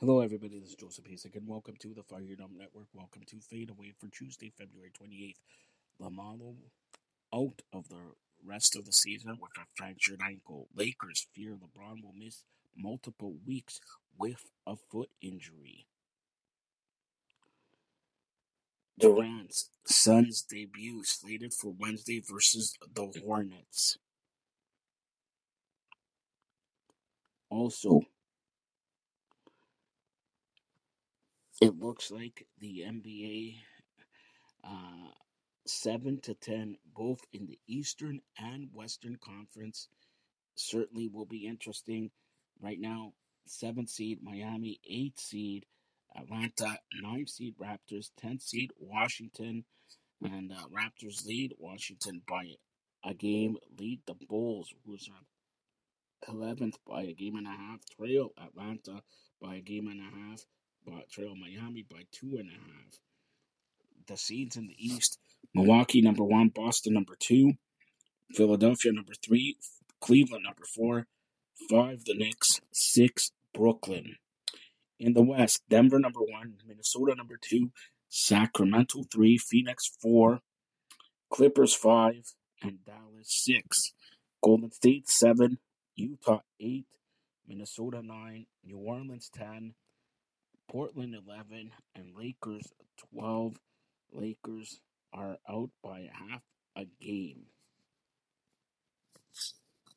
Hello, everybody. This is Joseph Pasek, and welcome to the Fire Dome Network. Welcome to Fade Away for Tuesday, February 28th. LaMelo out of the rest of the season with a fractured ankle. Lakers fear LeBron will miss multiple weeks with a foot injury. Durant's Suns debut slated for Wednesday versus the Hornets. Also, it looks like the NBA uh, seven to ten, both in the Eastern and Western Conference, certainly will be interesting. Right now, seventh seed Miami, eighth seed Atlanta, ninth seed Raptors, tenth seed Washington, and uh, Raptors lead Washington by a game, lead the Bulls, who's on eleventh by a game and a half, trail Atlanta by a game and a half but trail Miami by two and a half. The seeds in the East Milwaukee number one, Boston number two, Philadelphia number three, Cleveland number four, five the Knicks, six Brooklyn. In the West, Denver number one, Minnesota number two, Sacramento three, Phoenix four, Clippers five, and Dallas six. Golden State seven, Utah eight, Minnesota nine, New Orleans ten, Portland 11 and Lakers 12. Lakers are out by half a game.